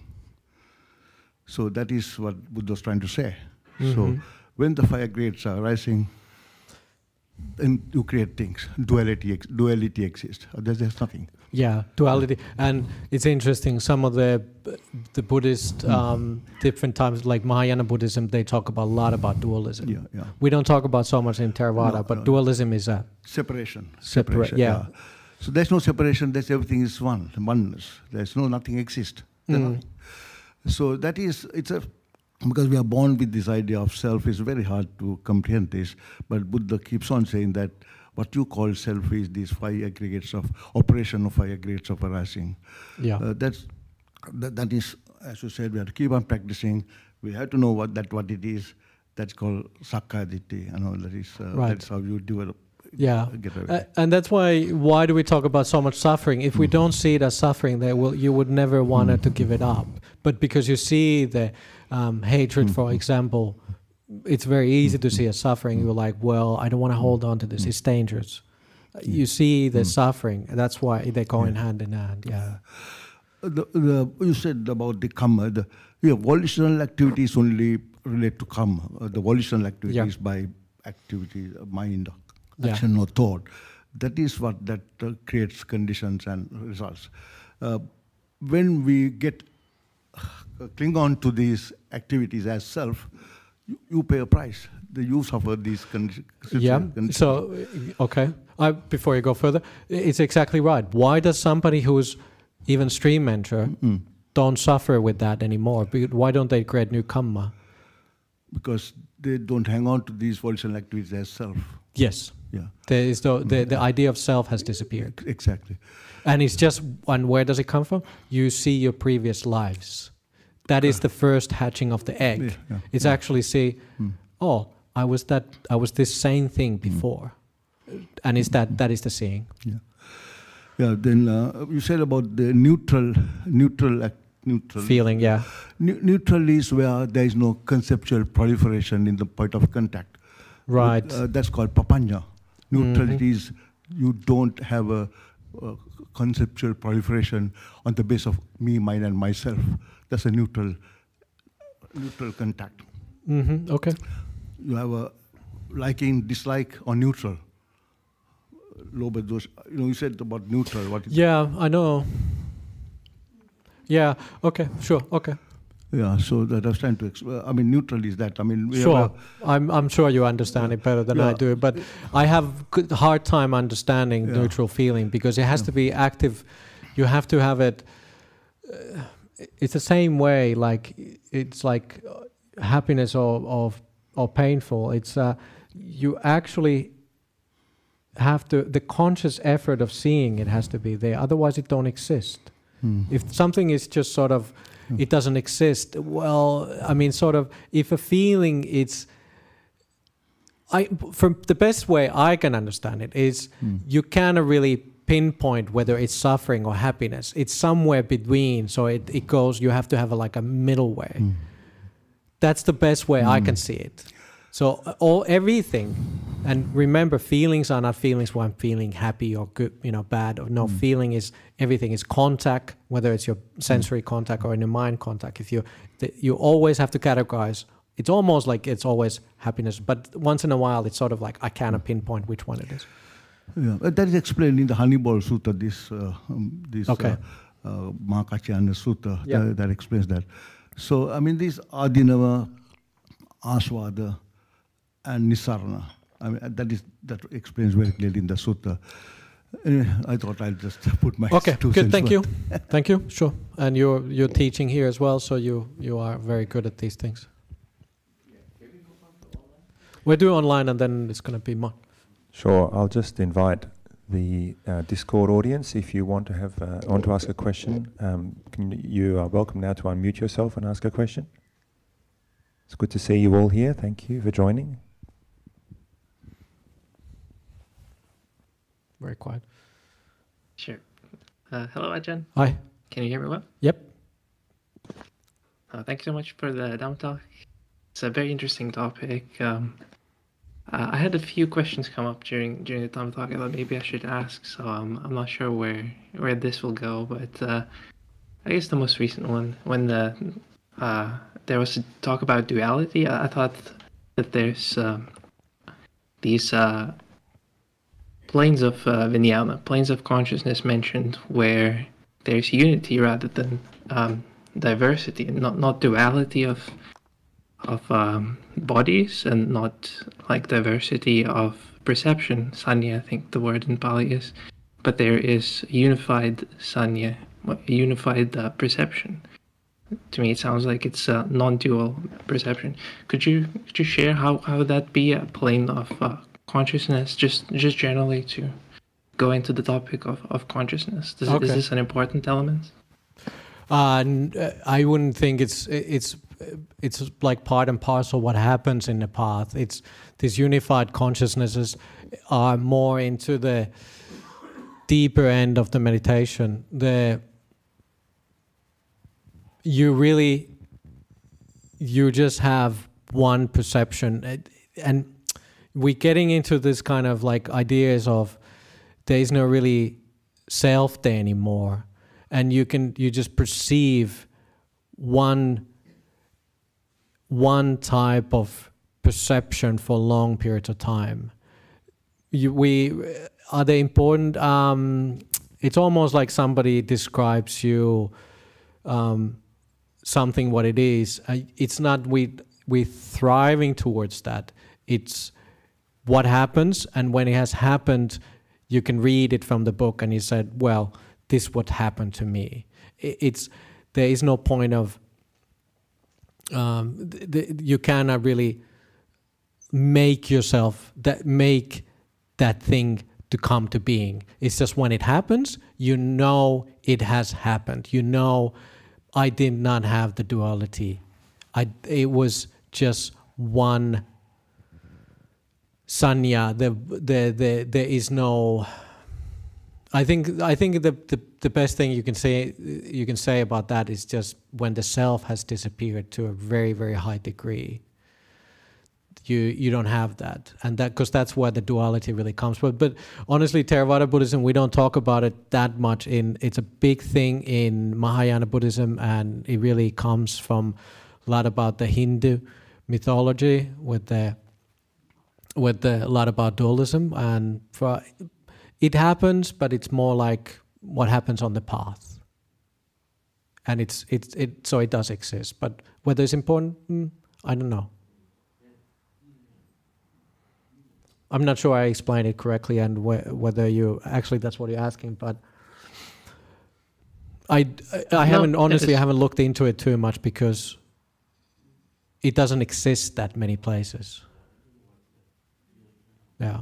So that is what Buddha was trying to say. Mm-hmm. So when the five aggregates are arising, and you create things. Duality, duality exists. There's, there's nothing. Yeah, duality, and it's interesting. Some of the the Buddhist hmm. um, different times, like Mahayana Buddhism, they talk about a lot about dualism. Yeah, yeah. We don't talk about so much in Theravada, no, but no. dualism is a separation. Separation. yeah. yeah. So there's no separation. There's everything is one, oneness. There's no nothing exists. Mm. So that is it's a because we are born with this idea of self, it's very hard to comprehend this. But Buddha keeps on saying that what you call self is these five aggregates of operation of five aggregates of arising. Yeah. Uh, that's that, that is, as you said, we have to keep on practicing. We have to know what that what it is. That's called sakkayaditthi. You know, that is uh, Right. that's how you develop. Yeah. Uh, and that's why why do we talk about so much suffering? If we don't see it as suffering, then will you would never want to give it up. But because you see the um, hatred, for example, it's very easy to see as suffering. You're like, well, I don't want to hold on to this. It's dangerous. You see the suffering. That's why they go in hand in hand. Yeah. the, the, you said about the karma, the yeah, volitional activities only relate to karma. Uh, the volitional activities by activity, uh, mind, Yeah. action or thought. That is what that uh, creates conditions and results. Uh, when we get uh, cling on to these activities as self, you, you pay a price. The you suffer these condi- Yeah. conditions. So, okay. I, before you go further, it's exactly right. Why does somebody who's even stream enterer don't suffer with that anymore? Why don't they create new karma? because they don't hang on to these volitional activities as self. Yes. Yeah, There is the, the, the idea of self has disappeared. exactly. And it's just, and where does it come from? You see your previous lives. That is the first hatching of the egg. Yeah, yeah, It's actually see, oh, I was that, I was this same thing before. And is that, that is the seeing. Yeah. Yeah. Then uh, you said about the neutral, neutral, act, neutral. Feeling, yeah. Ne- neutral is where there is no conceptual proliferation in the point of contact. Right. Uh, that's called papanca. Neutrality is you don't have a, a conceptual proliferation on the base of me, mine, and myself. That's a neutral, neutral contact. hmm Okay. You have a liking, dislike, or neutral. Those, you know, you said about neutral. What? Yeah, I know. Yeah, okay, sure, okay. Yeah, so that I was trying to. Ex- uh, I mean, neutral is that. I mean, we Sure, have I'm, I'm sure you understand it better than I do, but I have good, hard time understanding Yeah. neutral feeling because it has to be active. You have to have it. Uh, it's the same way, like it's like happiness or or, or painful. It's uh, you actually have to the conscious effort of seeing it has to be there. Otherwise, it don't exist. hmm. If something is just sort of, it doesn't exist. Well, I mean, sort of, if a feeling it's, I from the best way I can understand it is hmm. you cannot really pinpoint whether it's suffering or happiness. It's somewhere between. So it, it goes. You have to have a, like a middle way. Hmm. That's the best way I can hmm. see it. So uh, all everything, and remember, feelings are not feelings where I'm feeling happy or good, you know, bad or no. Feeling is everything is contact, whether it's your sensory contact or in your mind contact. If you, you always have to categorize. It's almost like it's always happiness, but once in a while, it's sort of like I cannot pinpoint which one it is. Yeah, that is explained in the Honeyball Sutta. This uh, um, this Okay. uh, uh, Mahakatyana Sutta Yeah. that, that explains that. So I mean, these Adinava, Aswada, and Nisarna. I mean, that is that explains very clearly in the sutta. Anyway, I thought I'll just put my Okay, two good. cents Thank you, thank you. Sure, and you're you're teaching here as well, so you you are very good at these things. We'll do online, and then it's going to be more. Sure, I'll just invite the uh, Discord audience if you want to have uh, want to ask a question. Um, can, you are welcome now to unmute yourself and ask a question. It's good to see you all here. Thank you for joining. Very quiet. Sure. Uh, hello, Ajahn. Hi. Can you hear me well? Yep. Uh, thank you so much for the Dhamma talk. It's a very interesting topic. Um, uh, I had a few questions come up during during the Dhamma talk. I thought maybe I should ask, so um, I'm not sure where where this will go. But uh, I guess the most recent one, when the uh, there was a talk about duality, I, I thought that there's um, these uh, planes of uh, planes of consciousness mentioned, where there's unity rather than um, diversity, not not duality of of um, bodies, and not like diversity of perception. Sanya, I think the word in Pali is, but there is unified sanya, unified uh, perception. To me, it sounds like it's a non-dual perception. Could you could you share how how would that be a plane of uh, consciousness, just just generally to go into the topic of, of consciousness? Does, Okay. Is this an important element? Uh, uh, I wouldn't think it's it's it's like part and parcel what happens in the path. It's these unified consciousnesses are more into the deeper end of the meditation. The you really you just have one perception and- and we're getting into this kind of like ideas of there is no really self there anymore. And you can you just perceive one one type of perception for long periods of time. You, we are they important? Um, it's almost like somebody describes you um, something what it is. It's not we we thriving towards that. It's what happens and when it has happened you can read it from the book and you said well this what happened to me. It's there is no point of um, th- th- you cannot really make yourself that make that thing to come to being. It's just when it happens you know it has happened. You know i did not have the duality. I it was just one sanya the the, the there is no I think I think the, the the best thing you can say you can say about that is just when the self has disappeared to a very very high degree. You you don't have that, and that because that's where the duality really comes. But but honestly, Theravada Buddhism we don't talk about it that much. In it's a big thing in Mahayana Buddhism, and it really comes from a lot about the Hindu mythology with the with the, a lot about dualism and for it happens, but it's more like what happens on the path. And it's it's it so it does exist, but whether it's important, mm, I don't know. I'm not sure I explained it correctly, and wh- whether you actually that's what you're asking, but I I, I No, haven't honestly I haven't looked into it too much because it doesn't exist that many places. Yeah.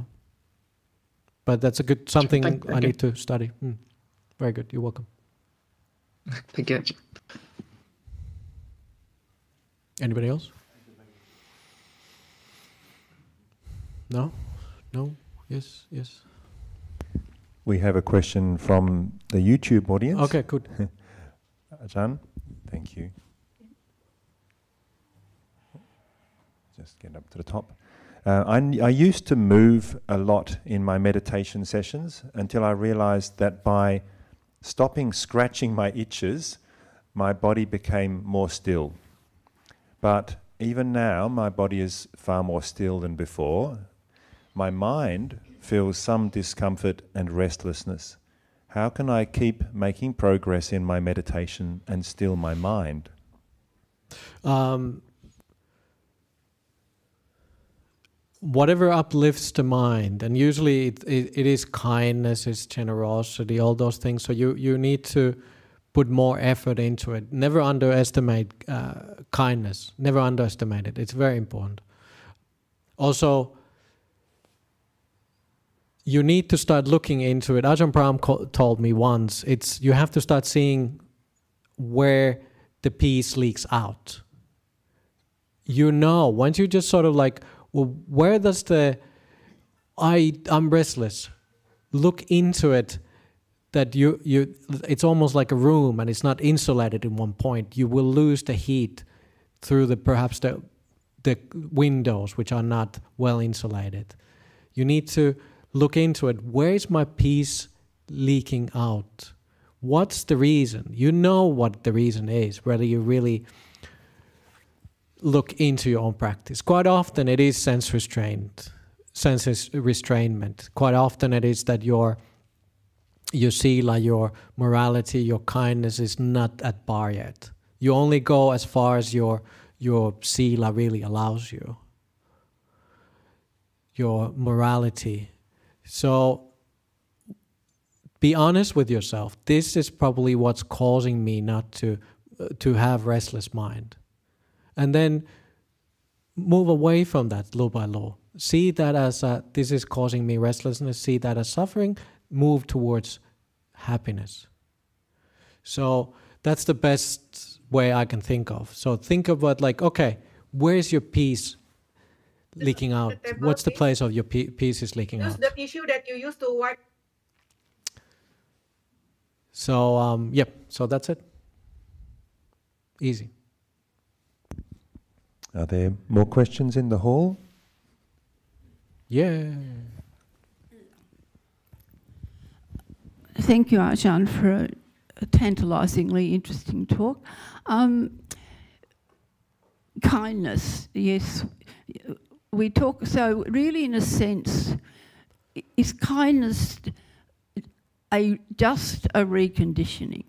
But that's a good something thank- I thank you. need to study. Mm. Very good. You're welcome. Thank you. Anybody else? No? No? Yes? Yes? We have a question from the YouTube audience. Okay, good. Ajahn, thank you. Just get up to the top. Uh, I, I used to move a lot in my meditation sessions until I realized that by stopping scratching my itches, my body became more still. But even now, my body is far more still than before. My mind feels some discomfort and restlessness. How can I keep making progress in my meditation and still my mind? Um, whatever uplifts the mind, and usually it, it, it is kindness, it's generosity, all those things. So you, you need to put more effort into it. Never underestimate uh, kindness. Never underestimate it. It's very important. Also, you need to start looking into it. Ajahn Brahm told me once, it's you have to start seeing where the peace leaks out. You know, once you just sort of like, well, where does the I I'm restless. Look into it that you you it's almost like a room and it's not insulated in one point. You will lose the heat through the perhaps the the windows which are not well insulated. You need to look into it. Where is my peace leaking out? What's the reason? You know what the reason is, whether you really look into your own practice. Quite often it is sense restraint, sense res- restrainment. Quite often it is that your your sila, your morality, your kindness is not at bar yet. You only go as far as your your sila really allows you. Your morality. So be honest with yourself. This is probably what's causing me not to to have restless mind. And then move away from that little by little. See that as a, this is causing me restlessness. See that as suffering. Move towards happiness. So That's the best way I can think of. So think about like, okay, where's your piece leaking out? What's the place of your pe- is leaking out? the tissue that you used to wipe. So um, yep. So that's it. Easy. Are there more questions in the hall? Yeah. Thank you, Ajahn, for a, a tantalisingly interesting talk. Um, kindness, yes. We talk, so really, in a sense, is kindness a, just a reconditioning?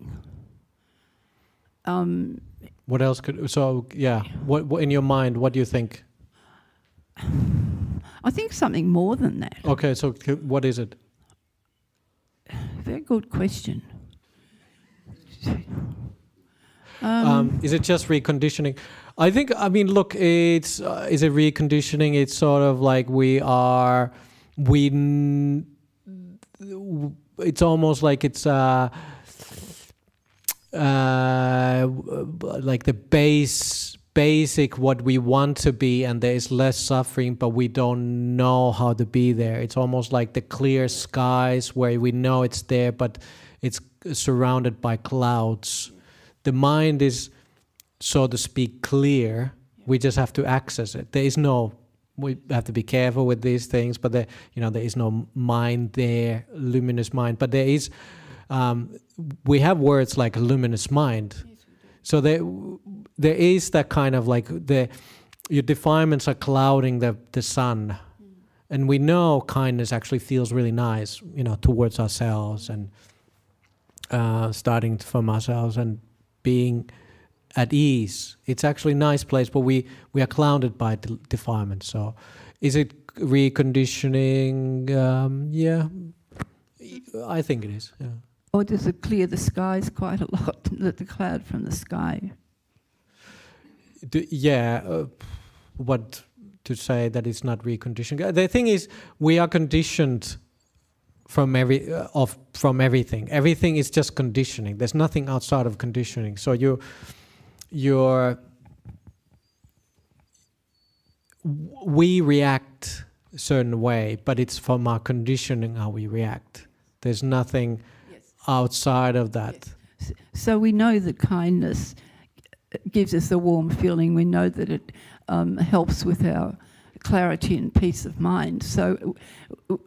Um, What else could? So yeah. What, what in your mind? What do you think? I think something more than that. Okay. So what is it? Very good question. Um, is it just reconditioning? I think. I mean, look. It's uh, is it reconditioning? It's sort of like we are. We. n- It's almost like it's. Uh, uh, like the base basic what we want to be and there is less suffering but we don't know how to be there. It's almost like the clear skies where we know it's there but it's surrounded by clouds. The mind is so to speak clear. We just have to access it. There is no we have to be careful with these things but there you know there is no mind there luminous mind. But there is um, we have words like luminous mind. So there there is that kind of like the your defilements are clouding the the sun. And we know kindness actually feels really nice you know towards ourselves and uh, starting from ourselves and being at ease. It's actually a nice place but we we are clouded by de- defilement so is it reconditioning? Um, yeah. I think it is yeah Or does it clear the skies quite a lot, the, cloud from the sky? Do, yeah, uh, what to say that it's not reconditioning? Uh, The thing is, we are conditioned from every uh, of from everything. Everything is just conditioning. There's nothing outside of conditioning. So you, you're. We react a certain way, but it's from our conditioning how we react. There's nothing outside of that. So we know that kindness gives us a warm feeling. We know that it um, helps with our clarity and peace of mind. So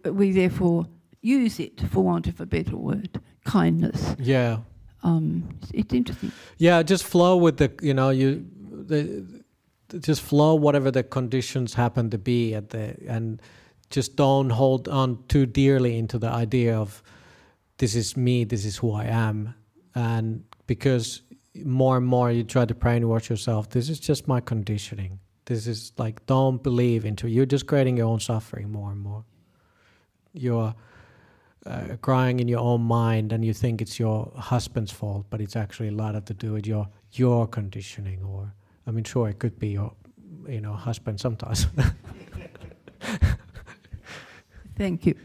we therefore use it, for want of a better word, kindness. Yeah. Um, it's- interesting. Yeah, just flow with the you know you the- just flow whatever the conditions happen to be at the and just don't hold on too dearly into the idea of this is me, this is who I am, and because more and more you try to brainwash yourself, this is just my conditioning. This is like don't believe into you're just creating your own suffering more and more. You're uh, crying in your own mind and you think it's your husband's fault, but it's actually a lot of to do with your your conditioning. Or I mean, sure, it could be your you know husband sometimes. Thank you.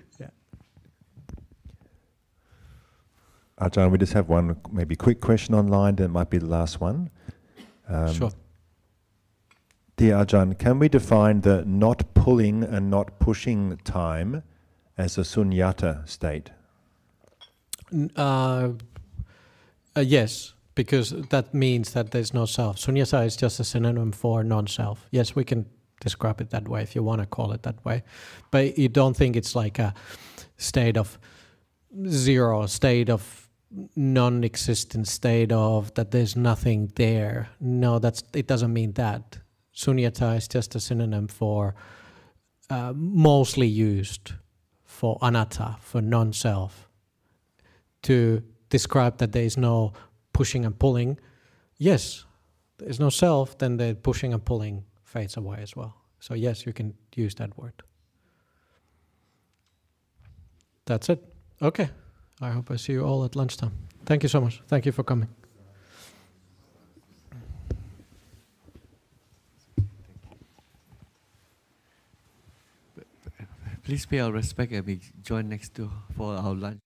Ajahn, we just have one maybe quick question online, that might be the last one. Um, sure. Dear Ajahn, can we define the not pulling and not pushing time as a sunyata state? Uh, uh, yes, because that means that there's no self. Sunyata is just a synonym for non-self. Yes, we can describe it that way if you want to call it that way, but you don't think it's like a state of zero, state of non-existent, state of that there's nothing there. No, that's it. Doesn't mean that. Sunyata is just a synonym for uh, mostly used for anatta, for non-self to describe that there is no pushing and pulling. Yes, there's no self, then the pushing and pulling fades away as well. So, yes, you can use that word. That's it. Okay. I hope I see you all at lunchtime. Thank you so much. Thank you for coming. Please pay our respect and we join next door for our lunch.